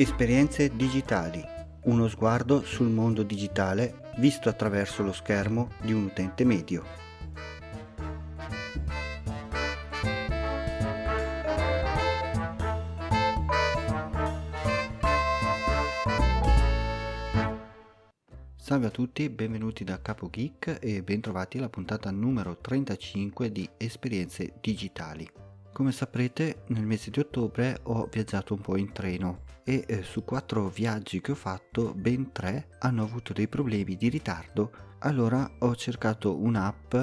Esperienze digitali. Uno sguardo sul mondo digitale visto attraverso lo schermo di un utente medio. Salve a tutti, benvenuti da Capo Geek e bentrovati alla puntata numero 35 di Esperienze digitali. Come saprete nel mese di ottobre ho viaggiato un po' in treno e eh, su quattro viaggi che ho fatto ben tre hanno avuto dei problemi di ritardo. Allora ho cercato un'app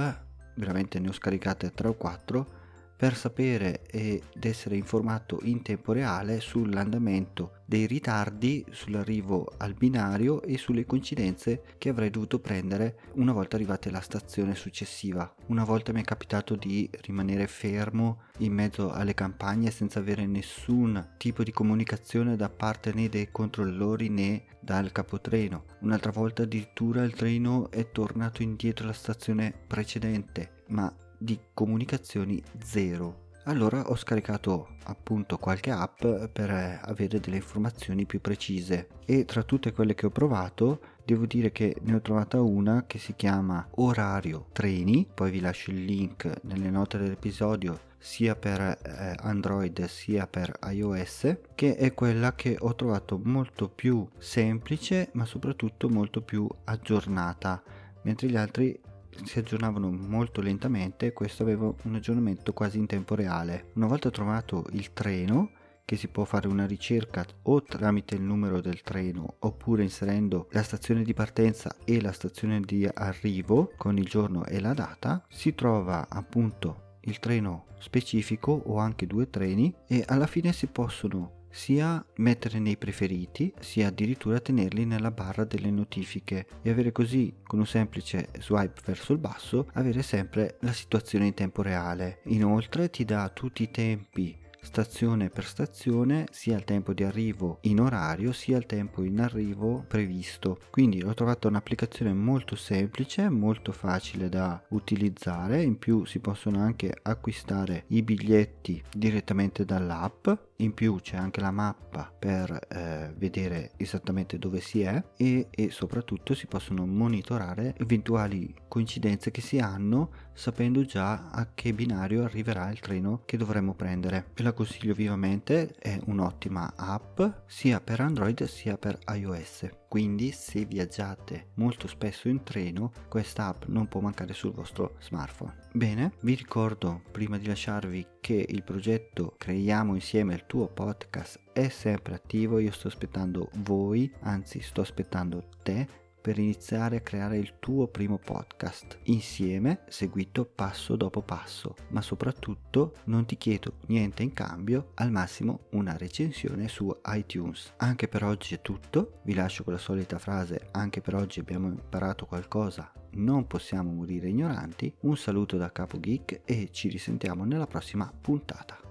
veramente ne ho scaricate tre o quattro per sapere ed essere informato in tempo reale sull'andamento dei ritardi sull'arrivo al binario e sulle coincidenze che avrei dovuto prendere una volta arrivati alla stazione successiva. Una volta mi è capitato di rimanere fermo in mezzo alle campagne senza avere nessun tipo di comunicazione da parte né dei controllori né dal capotreno. Un'altra volta addirittura il treno è tornato indietro alla stazione precedente, ma di comunicazioni zero. Allora ho scaricato appunto qualche app per avere delle informazioni più precise e tra tutte quelle che ho provato devo dire che ne ho trovata una che si chiama Orario Treni, poi vi lascio il link nelle note dell'episodio sia per eh, Android sia per iOS, che è quella che ho trovato molto più semplice ma soprattutto molto più aggiornata, mentre gli altri si aggiornavano molto lentamente, questo aveva un aggiornamento quasi in tempo reale. Una volta trovato il treno, che si può fare una ricerca o tramite il numero del treno oppure inserendo la stazione di partenza e la stazione di arrivo con il giorno e la data, si trova appunto il treno specifico o anche due treni e alla fine si possono sia mettere nei preferiti sia addirittura tenerli nella barra delle notifiche. E avere così con un semplice swipe verso il basso avere sempre la situazione in tempo reale. Inoltre ti dà tutti i tempi stazione per stazione sia il tempo di arrivo in orario sia il tempo in arrivo previsto. Quindi ho trovato un'applicazione molto semplice molto facile da utilizzare. In più si possono anche acquistare i biglietti direttamente dall'app. In più c'è anche la mappa per eh, vedere esattamente dove si è e, e soprattutto si possono monitorare eventuali coincidenze che si hanno sapendo già a che binario arriverà il treno che dovremo prendere. Ve la consiglio vivamente, è un'ottima app sia per Android sia per iOS. Quindi se viaggiate molto spesso in treno, questa app non può mancare sul vostro smartphone. Bene, vi ricordo prima di lasciarvi che il progetto Creiamo insieme il tuo podcast è sempre attivo, io sto aspettando voi, anzi sto aspettando te per iniziare a creare il tuo primo podcast insieme, seguito passo dopo passo, ma soprattutto non ti chiedo niente in cambio, al massimo una recensione su iTunes. Anche per oggi è tutto, vi lascio con la solita frase, anche per oggi abbiamo imparato qualcosa, non possiamo morire ignoranti, un saluto da Capo Geek e ci risentiamo nella prossima puntata.